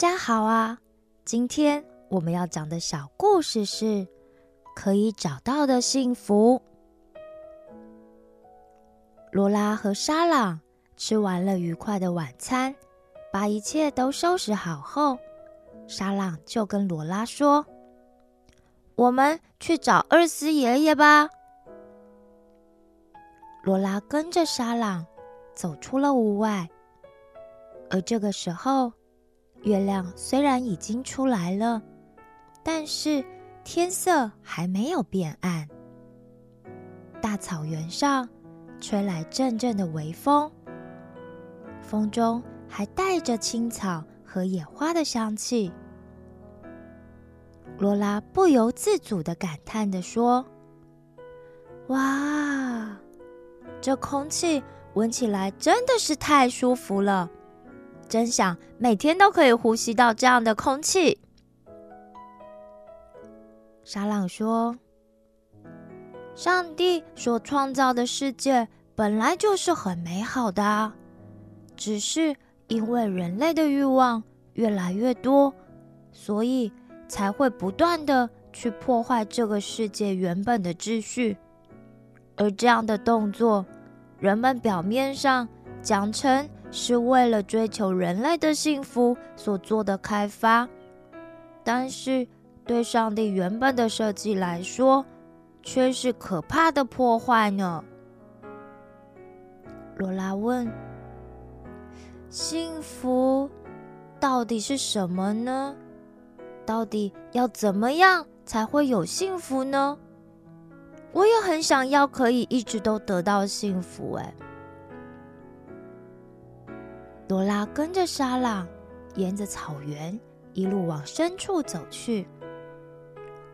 大家好啊！今天我们要讲的小故事是《可以找到的幸福》。罗拉和沙朗吃完了愉快的晚餐，把一切都收拾好后，沙朗就跟罗拉说：“我们去找二斯爷爷吧。”罗拉跟着沙朗走出了屋外，而这个时候。月亮虽然已经出来了，但是天色还没有变暗。大草原上吹来阵阵的微风，风中还带着青草和野花的香气。罗拉不由自主的感叹的说：“哇，这空气闻起来真的是太舒服了。”真想每天都可以呼吸到这样的空气。沙朗说：“上帝所创造的世界本来就是很美好的，只是因为人类的欲望越来越多，所以才会不断的去破坏这个世界原本的秩序。而这样的动作，人们表面上讲成。”是为了追求人类的幸福所做的开发，但是对上帝原本的设计来说，却是可怕的破坏呢。罗拉问：“幸福到底是什么呢？到底要怎么样才会有幸福呢？我也很想要可以一直都得到幸福，哎。”罗拉跟着沙朗，沿着草原一路往深处走去。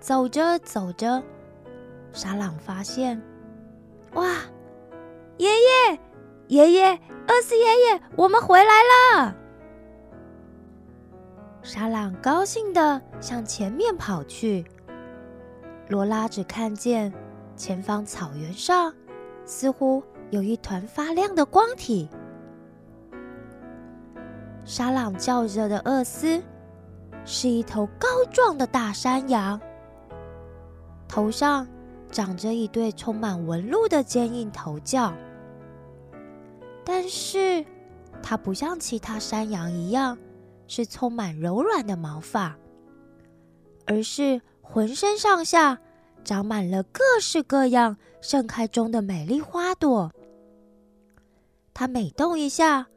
走着走着，沙朗发现，哇，爷爷，爷爷，饿死爷爷，我们回来了！沙朗高兴的向前面跑去。罗拉只看见前方草原上，似乎有一团发亮的光体。沙朗叫着的厄斯，是一头高壮的大山羊，头上长着一对充满纹路的坚硬头角。但是，它不像其他山羊一样是充满柔软的毛发，而是浑身上下长满了各式各样盛开中的美丽花朵。它每动一下。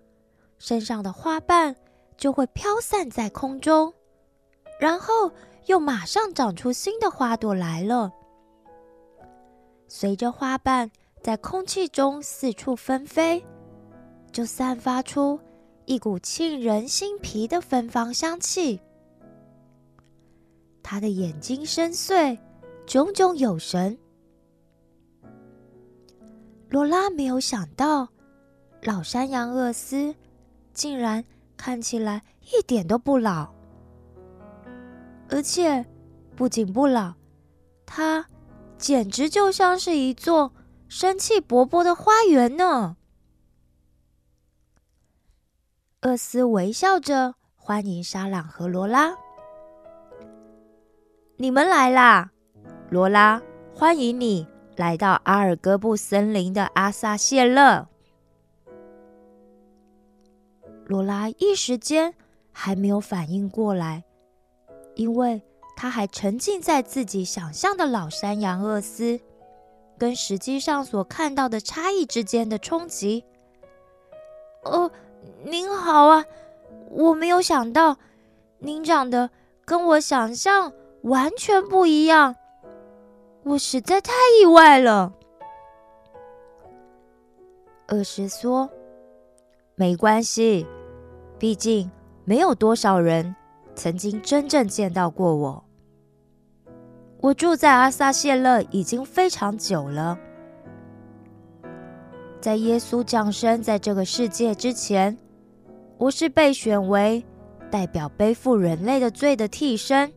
身上的花瓣就会飘散在空中，然后又马上长出新的花朵来了。随着花瓣在空气中四处纷飞，就散发出一股沁人心脾的芬芳香气。他的眼睛深邃，炯炯有神。罗拉没有想到，老山羊厄斯。竟然看起来一点都不老，而且不仅不老，它简直就像是一座生气勃勃的花园呢。厄斯微笑着欢迎沙朗和罗拉：“你们来啦，罗拉，欢迎你来到阿尔戈布森林的阿萨谢勒。”罗拉一时间还没有反应过来，因为他还沉浸在自己想象的老山羊厄斯跟实际上所看到的差异之间的冲击。哦，您好啊！我没有想到您长得跟我想象完全不一样，我实在太意外了。厄斯说：“没关系。”毕竟，没有多少人曾经真正见到过我。我住在阿萨谢勒已经非常久了。在耶稣降生在这个世界之前，我是被选为代表背负人类的罪的替身。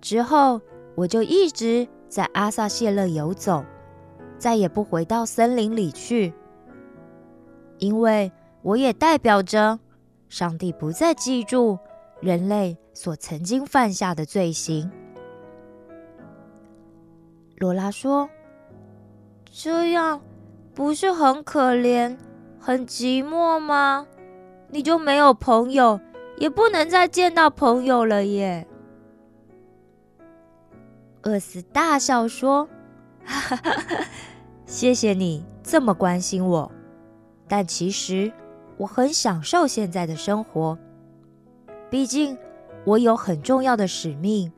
之后，我就一直在阿萨谢勒游走，再也不回到森林里去，因为。我也代表着上帝不再记住人类所曾经犯下的罪行。罗拉说：“这样不是很可怜、很寂寞吗？你就没有朋友，也不能再见到朋友了耶。”厄斯大笑说：“哈哈哈，谢谢你这么关心我，但其实我很享受现在的生活。毕竟我有很重要的使命，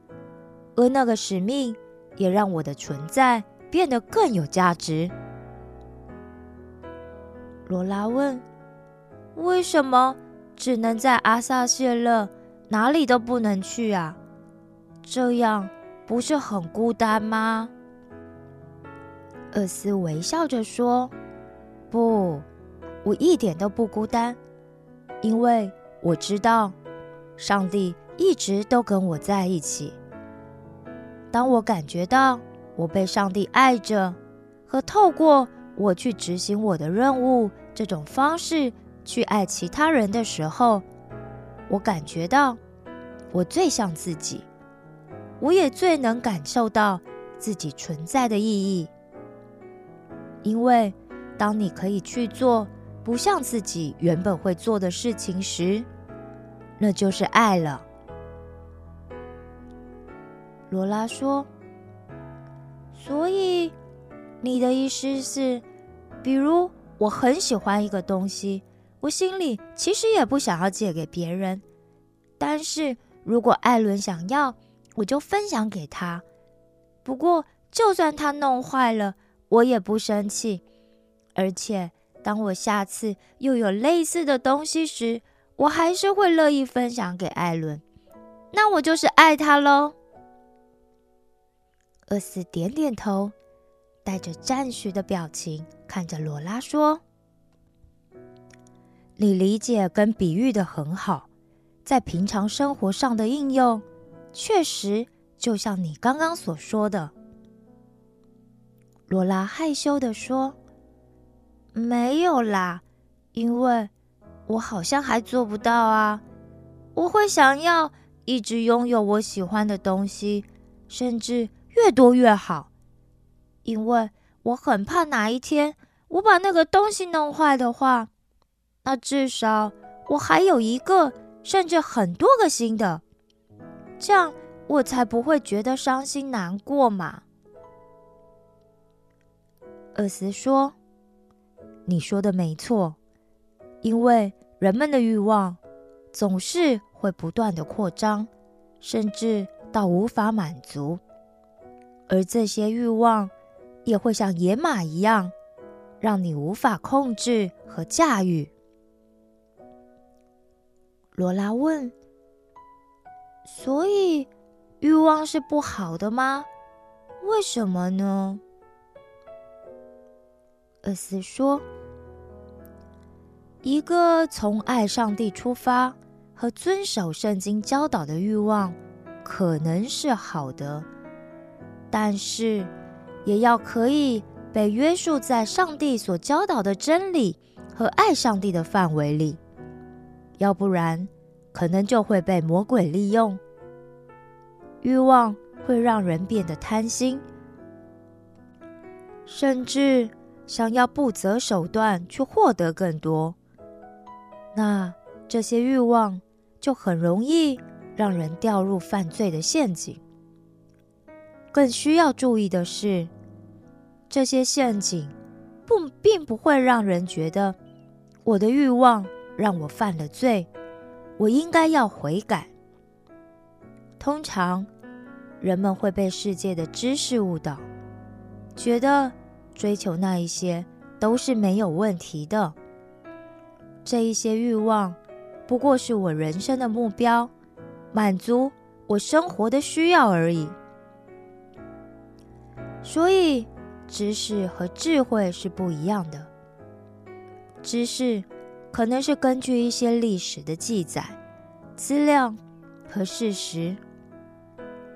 而那个使命也让我的存在变得更有价值。”罗拉问：“为什么只能在阿萨谢勒，哪里都不能去啊？这样？”不是很孤单吗？厄斯微笑着说：“不，我一点都不孤单，因为我知道上帝一直都跟我在一起。当我感觉到我被上帝爱着，和透过我去执行我的任务这种方式去爱其他人的时候，我感觉到我最像自己。”我也最能感受到自己存在的意义，因为当你可以去做不像自己原本会做的事情时，那就是爱了。罗拉说：“所以你的意思是，比如我很喜欢一个东西，我心里其实也不想要借给别人，但是如果艾伦想要。”我就分享给他。不过，就算他弄坏了，我也不生气。而且，当我下次又有类似的东西时，我还是会乐意分享给艾伦。那我就是爱他喽。厄斯点点头，带着赞许的表情看着罗拉说：“你理解跟比喻的很好，在平常生活上的应用。”确实，就像你刚刚所说的，罗拉害羞的说：“没有啦，因为我好像还做不到啊。我会想要一直拥有我喜欢的东西，甚至越多越好，因为我很怕哪一天我把那个东西弄坏的话，那至少我还有一个，甚至很多个新的。”这样我才不会觉得伤心难过嘛。厄斯说：“你说的没错，因为人们的欲望总是会不断的扩张，甚至到无法满足，而这些欲望也会像野马一样，让你无法控制和驾驭。”罗拉问。所以，欲望是不好的吗？为什么呢？厄斯说：“一个从爱上帝出发和遵守圣经教导的欲望，可能是好的，但是也要可以被约束在上帝所教导的真理和爱上帝的范围里，要不然。”可能就会被魔鬼利用。欲望会让人变得贪心，甚至想要不择手段去获得更多。那这些欲望就很容易让人掉入犯罪的陷阱。更需要注意的是，这些陷阱不并不会让人觉得我的欲望让我犯了罪。我应该要悔改。通常，人们会被世界的知识误导，觉得追求那一些都是没有问题的。这一些欲望不过是我人生的目标，满足我生活的需要而已。所以，知识和智慧是不一样的。知识。可能是根据一些历史的记载、资料和事实，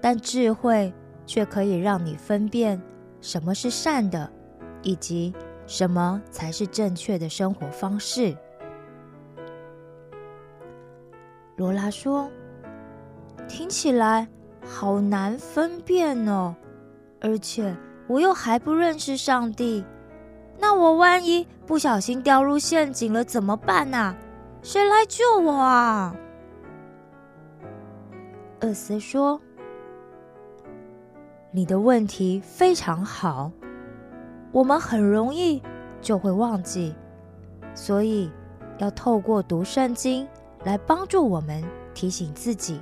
但智慧却可以让你分辨什么是善的，以及什么才是正确的生活方式。罗拉说：“听起来好难分辨哦，而且我又还不认识上帝，那我万一不小心掉入陷阱了怎么办啊？谁来救我啊？”厄斯说：“你的问题非常好，我们很容易就会忘记，所以要透过读圣经来帮助我们提醒自己。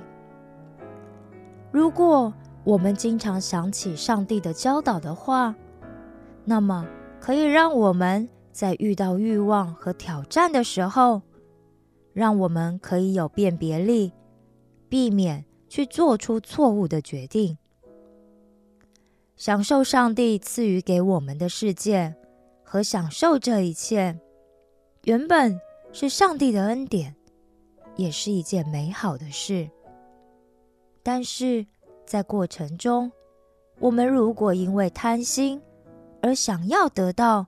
如果我们经常想起上帝的教导的话，那么可以让我们在遇到欲望和挑战的时候，让我们可以有辨别力，避免。”去做出错误的决定，享受上帝赐予给我们的世界，和享受这一切，原本是上帝的恩典，也是一件美好的事。但是在过程中，我们如果因为贪心而想要得到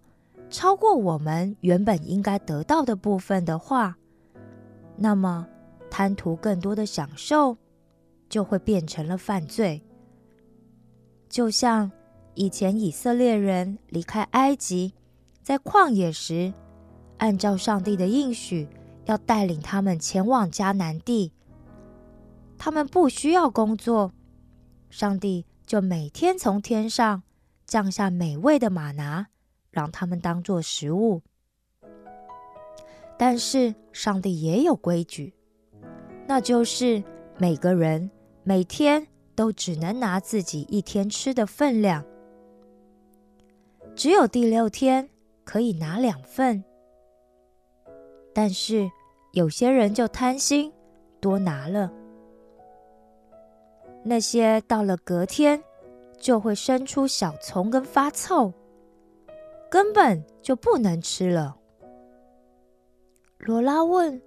超过我们原本应该得到的部分的话，那么贪图更多的享受。就会变成了犯罪，就像以前以色列人离开埃及，在旷野时，按照上帝的应许，要带领他们前往迦南地。他们不需要工作，上帝就每天从天上降下美味的玛拿，让他们当做食物。但是上帝也有规矩，那就是每个人。每天都只能拿自己一天吃的分量，只有第六天可以拿两份。但是有些人就贪心，多拿了。那些到了隔天就会生出小虫跟发臭，根本就不能吃了。罗拉问：“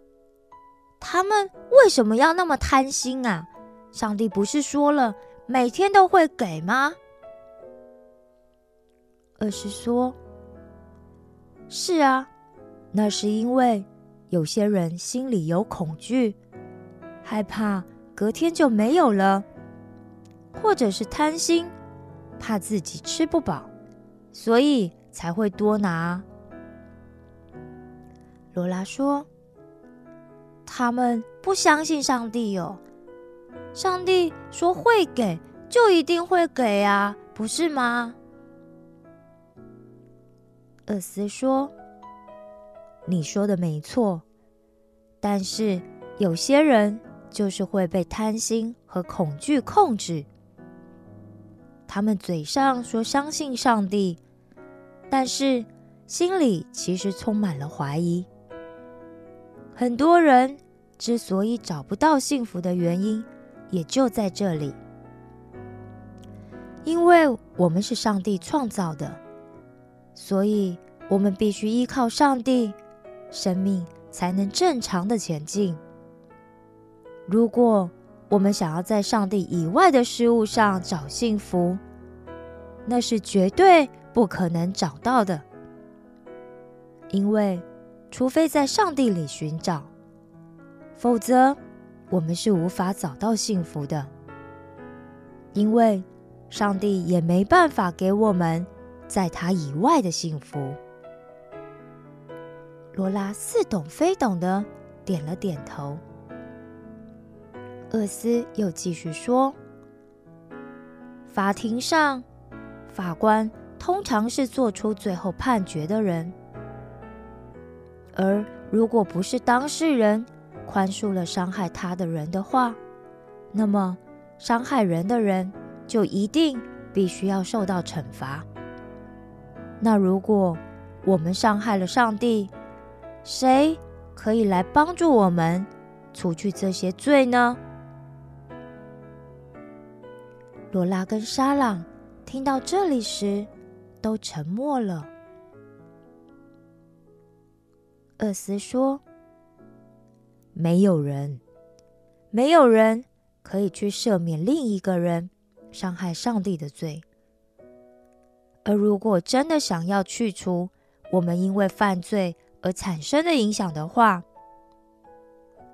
他们为什么要那么贪心啊？”上帝不是说了每天都会给吗？而是说，是啊，那是因为有些人心里有恐惧，害怕隔天就没有了，或者是贪心，怕自己吃不饱，所以才会多拿。罗拉说：“他们不相信上帝哟。”上帝说会给，就一定会给啊，不是吗？厄斯说：“你说的没错，但是有些人就是会被贪心和恐惧控制。他们嘴上说相信上帝，但是心里其实充满了怀疑。很多人之所以找不到幸福的原因。”也就在这里，因为我们是上帝创造的，所以我们必须依靠上帝，生命才能正常的前进。如果我们想要在上帝以外的事物上找幸福，那是绝对不可能找到的，因为除非在上帝里寻找，否则。我们是无法找到幸福的，因为上帝也没办法给我们在他以外的幸福。罗拉似懂非懂的点了点头。厄斯又继续说：“法庭上，法官通常是做出最后判决的人，而如果不是当事人。”宽恕了伤害他的人的话，那么伤害人的人就一定必须要受到惩罚。那如果我们伤害了上帝，谁可以来帮助我们除去这些罪呢？罗拉跟沙朗听到这里时都沉默了。厄斯说。没有人，没有人可以去赦免另一个人伤害上帝的罪。而如果真的想要去除我们因为犯罪而产生的影响的话，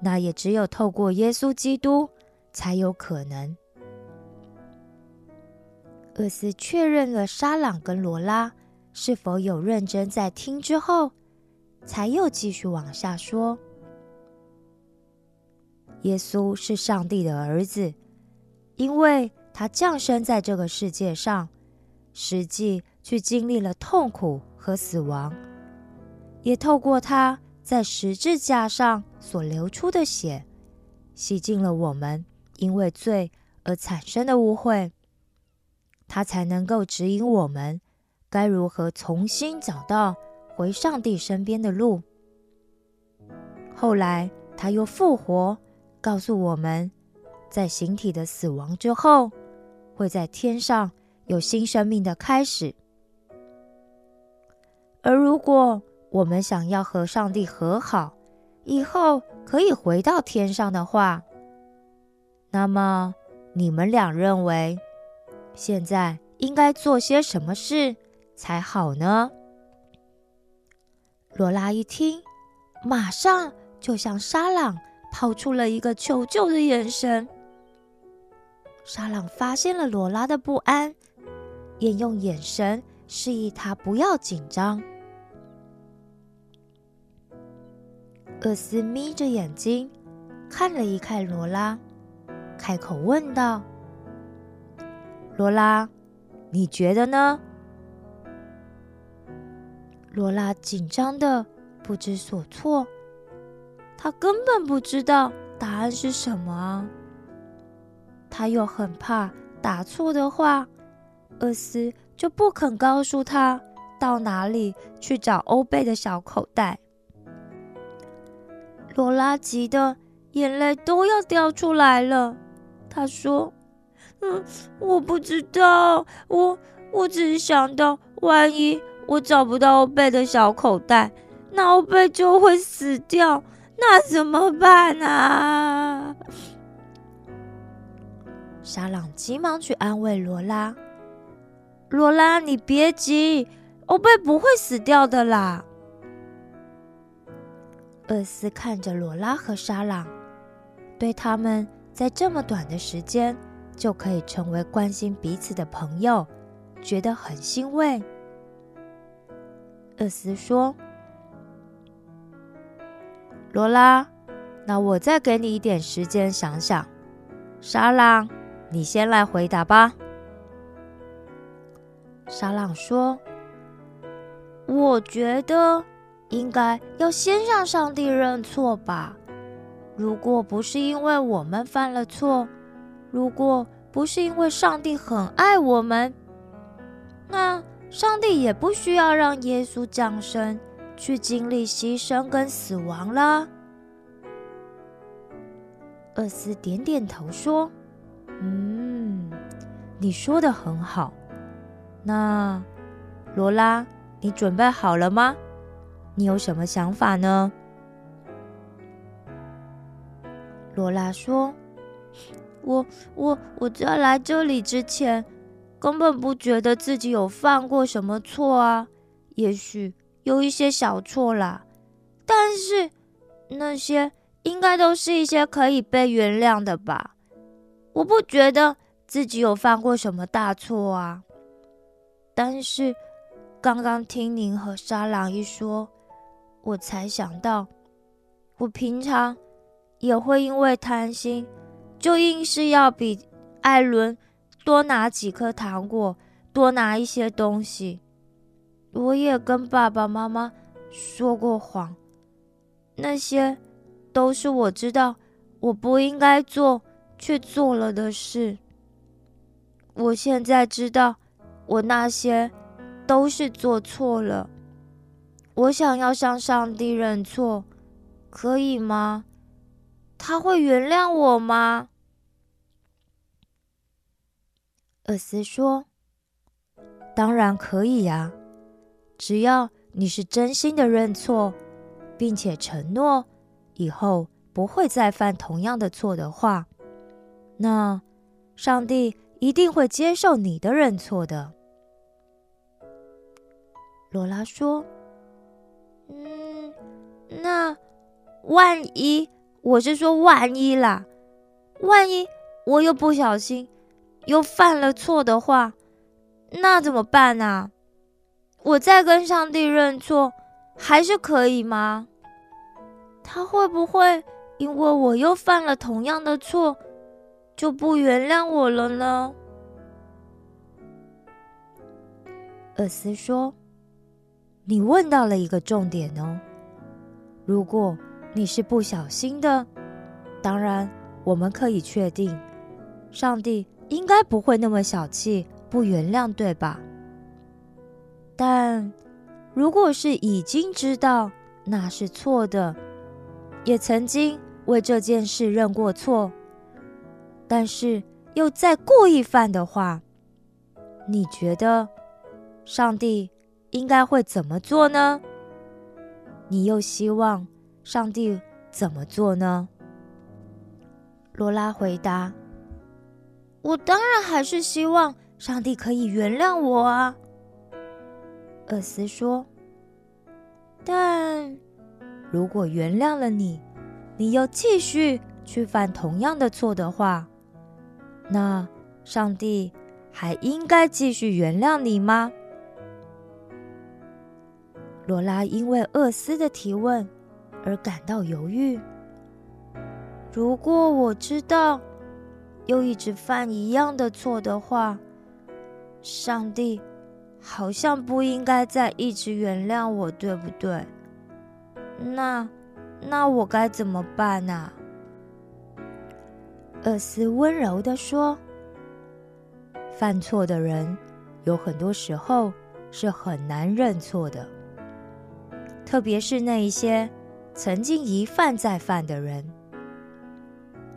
那也只有透过耶稣基督才有可能。厄斯确认了沙朗跟罗拉是否有认真在听之后，才又继续往下说：“耶稣是上帝的儿子，因为他降生在这个世界上，实际去经历了痛苦和死亡，也透过他在十字架上所流出的血，洗净了我们因为罪而产生的污秽。”他才能够指引我们该如何重新找到回上帝身边的路。后来他又复活，告诉我们，在形体的死亡之后，会在天上有新生命的开始。而如果我们想要和上帝和好，以后可以回到天上的话，那么你们俩认为？现在应该做些什么事才好呢？罗拉一听，马上就向沙朗抛出了一个求救的眼神。沙朗发现了罗拉的不安，也用眼神示意他不要紧张。厄斯眯着眼睛看了一看罗拉，开口问道。罗拉，你觉得呢？罗拉紧张的不知所措，他根本不知道答案是什么。他又很怕答错的话，厄斯就不肯告诉他到哪里去找欧贝的小口袋。罗拉急得眼泪都要掉出来了，他说。嗯，我不知道，我我只是想到，万一我找不到欧贝的小口袋，那欧贝就会死掉，那怎么办啊？沙朗急忙去安慰罗拉：“罗拉，你别急，欧贝不会死掉的啦。”厄斯看着罗拉和沙朗，对他们在这么短的时间。就可以成为关心彼此的朋友，觉得很欣慰。厄斯说：“罗拉，那我再给你一点时间想想。沙朗，你先来回答吧。”沙朗说：“我觉得应该要先向上帝认错吧。如果不是因为我们犯了错。”如果不是因为上帝很爱我们，那上帝也不需要让耶稣降生，去经历牺牲跟死亡了。厄斯点点头说：“嗯，你说的很好。那罗拉，你准备好了吗？你有什么想法呢？”罗拉说。我我我在来这里之前，根本不觉得自己有犯过什么错啊。也许有一些小错啦，但是那些应该都是一些可以被原谅的吧。我不觉得自己有犯过什么大错啊。但是刚刚听您和沙朗一说，我才想到，我平常也会因为贪心。就硬是要比艾伦多拿几颗糖果，多拿一些东西。我也跟爸爸妈妈说过谎，那些都是我知道我不应该做却做了的事。我现在知道我那些都是做错了。我想要向上帝认错，可以吗？他会原谅我吗？厄斯说：“当然可以呀，只要你是真心的认错，并且承诺以后不会再犯同样的错的话，那上帝一定会接受你的认错的。”罗拉说：“，那万一我是说万一啦，万一我又不小心又犯了错的话，那怎么办啊？我再跟上帝认错，还是可以吗？他会不会因为我又犯了同样的错，就不原谅我了呢？厄斯说：“你问到了一个重点哦。如果你是不小心的，当然我们可以确定，上帝应该不会那么小气，不原谅，对吧？但如果是已经知道那是错的，也曾经为这件事认过错，但是又再故意犯的话，你觉得上帝应该会怎么做呢？你又希望上帝怎么做呢？罗拉回答：“我当然还是希望上帝可以原谅我啊。”厄斯说：“但……”如果原谅了你，你又继续去犯同样的错的话，那上帝还应该继续原谅你吗？罗拉因为厄斯的提问而感到犹豫。如果我知道又一直犯一样的错的话，上帝好像不应该再一直原谅我，对不对？那，那我该怎么办呢？厄斯温柔的说：“犯错的人有很多时候是很难认错的，特别是那一些曾经一犯再犯的人。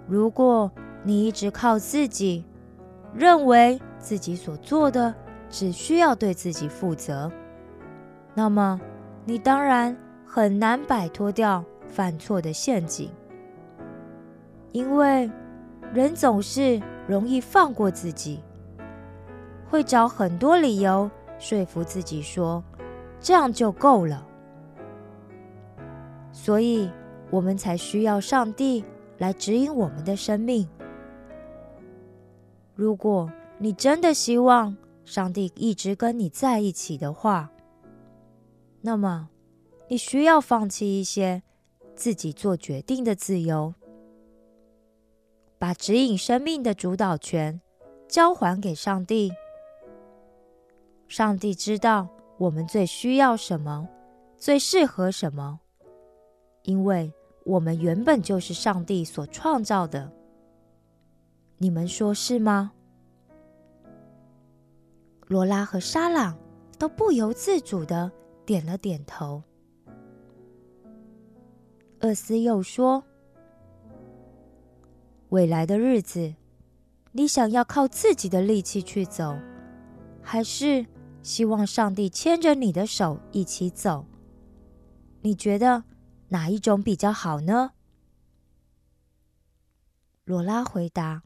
如果你一直靠自己，认为自己所做的只需要对自己负责，那么你当然。”很难摆脱掉犯错的陷阱，因为人总是容易放过自己，会找很多理由说服自己说这样就够了。所以，我们才需要上帝来指引我们的生命。如果你真的希望上帝一直跟你在一起的话，那么。你需要放弃一些自己做决定的自由，把指引生命的主导权交还给上帝。上帝知道我们最需要什么，最适合什么，因为我们原本就是上帝所创造的。你们说是吗？罗拉和沙朗都不由自主的点了点头。厄斯又说：“未来的日子，你想要靠自己的力气去走，还是希望上帝牵着你的手一起走？你觉得哪一种比较好呢？”罗拉回答：“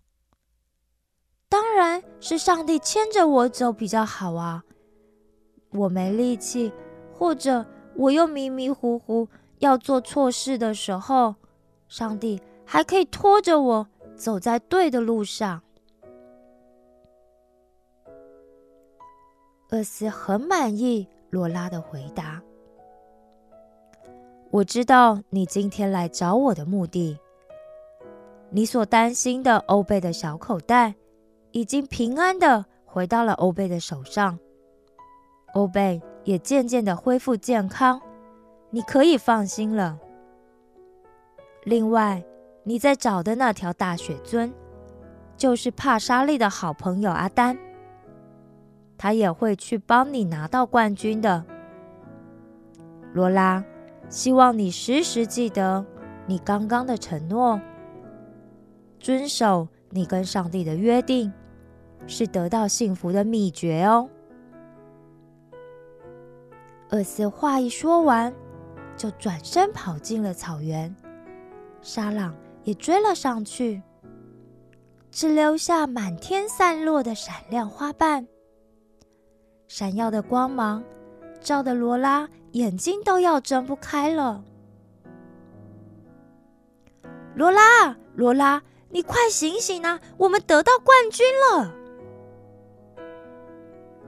当然是上帝牵着我走比较好啊！我没力气，或者我又迷迷糊糊。”要做错事的时候，上帝还可以拖着我走在对的路上。厄斯很满意罗拉的回答。我知道你今天来找我的目的。你所担心的欧贝的小口袋，已经平安的回到了欧贝的手上。欧贝也渐渐的恢复健康。你可以放心了。另外，你在找的那条大雪尊，就是帕莎利的好朋友阿丹，他也会去帮你拿到冠军的。罗拉，希望你时时记得你刚刚的承诺，遵守你跟上帝的约定，是得到幸福的秘诀哦。厄斯话一说完。就转身跑进了草原，沙朗也追了上去，只留下满天散落的闪亮花瓣，闪耀的光芒照得罗拉眼睛都要睁不开了。罗拉，罗拉，你快醒醒啊！我们得到冠军了！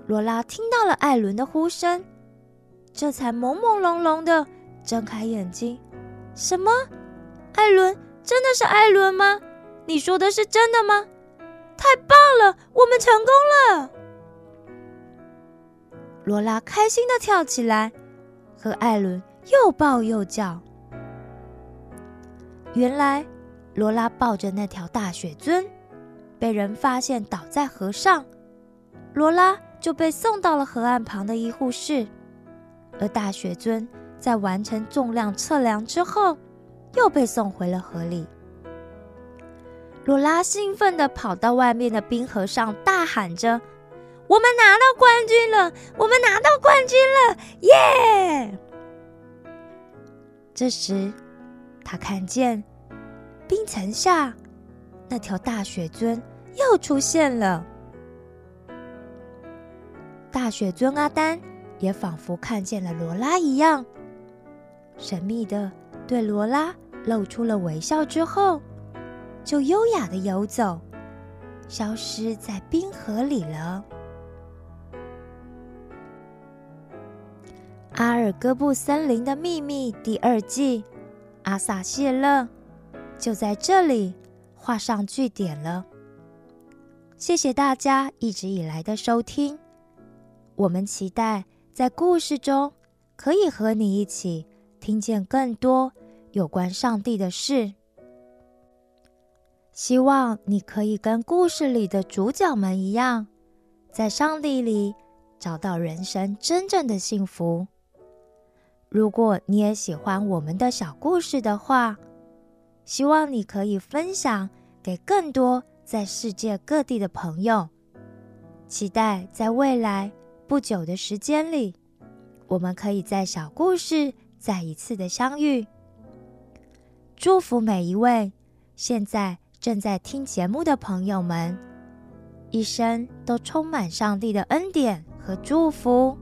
罗拉听到了艾伦的呼声，这才朦朦胧胧的睁开眼睛。什么？艾伦？真的是艾伦吗？你说的是真的吗？太棒了，我们成功了！罗拉开心的跳起来，和艾伦又抱又叫。原来，罗拉抱着那条大雪尊，被人发现倒在河上，罗拉就被送到了河岸旁的医护室，而大雪尊在完成重量测量之后，又被送回了河里。罗拉兴奋地跑到外面的冰河上，大喊着：“我们拿到冠军了！我们拿到冠军了！耶！”这时，他看见冰层下那条大雪尊又出现了。大雪尊阿丹也仿佛看见了罗拉一样，神秘的对罗拉露出了微笑，之后就优雅的游走，消失在冰河里了。《阿尔戈布森林的秘密》第二季，阿萨谢勒就在这里画上句点了。谢谢大家一直以来的收听，我们期待在故事中可以和你一起听见更多有关上帝的事。希望你可以跟故事里的主角们一样，在上帝里找到人生真正的幸福。如果你也喜欢我们的小故事的话，希望你可以分享给更多在世界各地的朋友。期待在未来不久的时间里，我们可以在小故事再一次的相遇。祝福每一位现在正在听节目的朋友们，一生都充满上帝的恩典和祝福。